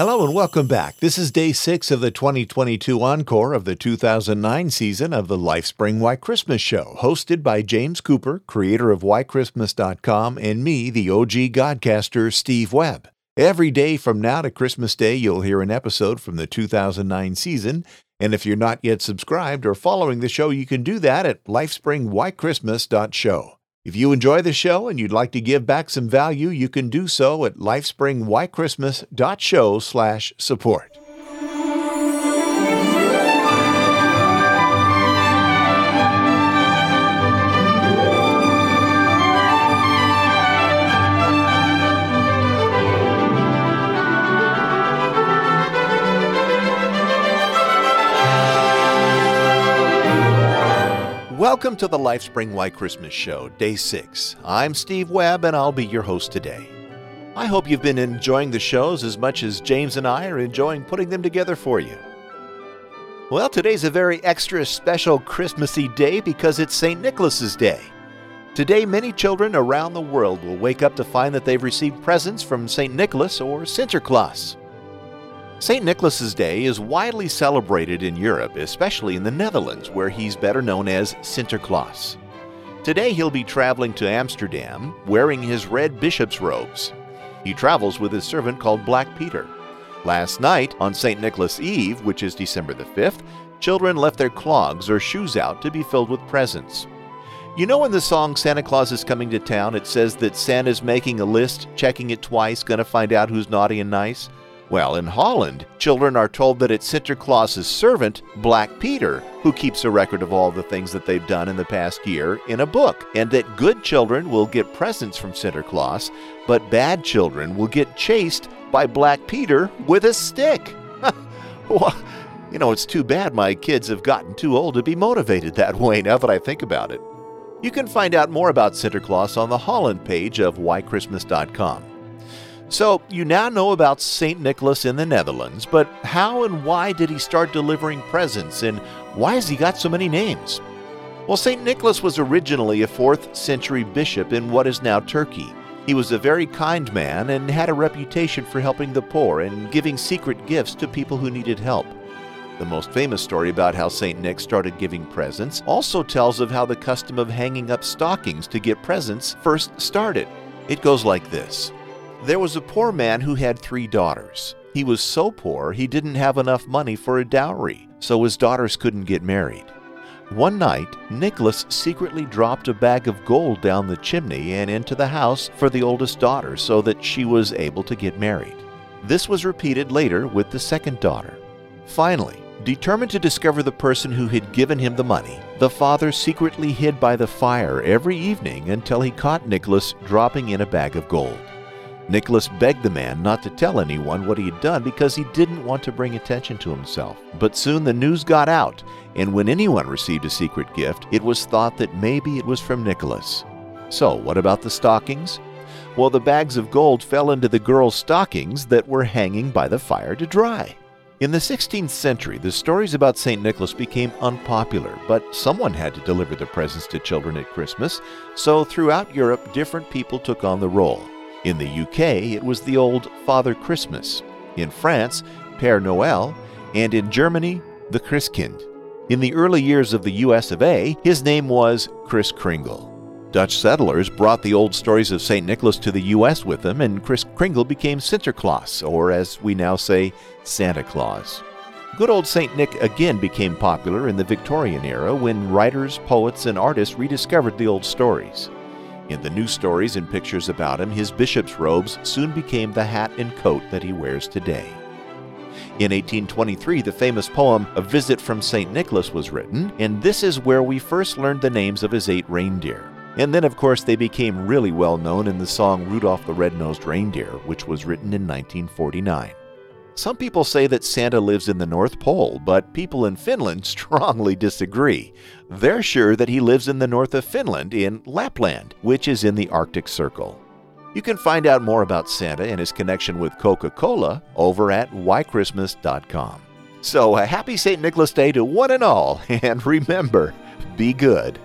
Hello and welcome back. This is day six of the 2022 encore of the 2009 season of the Lifespring White Christmas Show, hosted by James Cooper, creator of WhyChristmas.com, and me, the OG Godcaster, Steve Webb. Every day from now to Christmas Day, you'll hear an episode from the 2009 season. And if you're not yet subscribed or following the show, you can do that at lifespringwhitechristmas.show. If you enjoy the show and you'd like to give back some value, you can do so at lifespringwhitechristmas.show Welcome to the Lifespring White Christmas Show, Day 6. I'm Steve Webb, and I'll be your host today. I hope you've been enjoying the shows as much as James and I are enjoying putting them together for you. Well, today's a very extra special Christmassy day because it's St. Nicholas's Day. Today, many children around the world will wake up to find that they've received presents from St. Nicholas or Sinterklaas. St. Nicholas's Day is widely celebrated in Europe, especially in the Netherlands, where he's better known as Sinterklaas. Today he'll be traveling to Amsterdam wearing his red bishop's robes. He travels with his servant called Black Peter. Last night, on St. Nicholas Eve, which is December the 5th, children left their clogs or shoes out to be filled with presents. You know, in the song Santa Claus is Coming to Town, it says that Santa's making a list, checking it twice, gonna find out who's naughty and nice? Well, in Holland, children are told that it's Sinterklaas's servant, Black Peter, who keeps a record of all the things that they've done in the past year in a book, and that good children will get presents from Sinterklaas, but bad children will get chased by Black Peter with a stick. well, you know, it's too bad my kids have gotten too old to be motivated that way now that I think about it. You can find out more about Sinterklaas on the Holland page of whychristmas.com. So, you now know about St. Nicholas in the Netherlands, but how and why did he start delivering presents, and why has he got so many names? Well, St. Nicholas was originally a 4th century bishop in what is now Turkey. He was a very kind man and had a reputation for helping the poor and giving secret gifts to people who needed help. The most famous story about how St. Nick started giving presents also tells of how the custom of hanging up stockings to get presents first started. It goes like this. There was a poor man who had three daughters. He was so poor he didn't have enough money for a dowry, so his daughters couldn't get married. One night, Nicholas secretly dropped a bag of gold down the chimney and into the house for the oldest daughter so that she was able to get married. This was repeated later with the second daughter. Finally, determined to discover the person who had given him the money, the father secretly hid by the fire every evening until he caught Nicholas dropping in a bag of gold. Nicholas begged the man not to tell anyone what he had done because he didn't want to bring attention to himself. But soon the news got out, and when anyone received a secret gift, it was thought that maybe it was from Nicholas. So, what about the stockings? Well, the bags of gold fell into the girls' stockings that were hanging by the fire to dry. In the 16th century, the stories about St. Nicholas became unpopular, but someone had to deliver the presents to children at Christmas, so throughout Europe, different people took on the role. In the UK, it was the old Father Christmas. In France, Père Noël. And in Germany, the Christkind. In the early years of the US of A, his name was Kris Kringle. Dutch settlers brought the old stories of St. Nicholas to the U.S. with them, and Kris Kringle became Sinterklaas, or as we now say, Santa Claus. Good old St. Nick again became popular in the Victorian era when writers, poets, and artists rediscovered the old stories. In the new stories and pictures about him, his bishop's robes soon became the hat and coat that he wears today. In 1823, the famous poem A Visit from St. Nicholas was written, and this is where we first learned the names of his eight reindeer. And then, of course, they became really well known in the song Rudolph the Red-Nosed Reindeer, which was written in 1949. Some people say that Santa lives in the North Pole, but people in Finland strongly disagree. They're sure that he lives in the north of Finland in Lapland, which is in the Arctic Circle. You can find out more about Santa and his connection with Coca Cola over at whychristmas.com. So, a happy St. Nicholas Day to one and all, and remember, be good.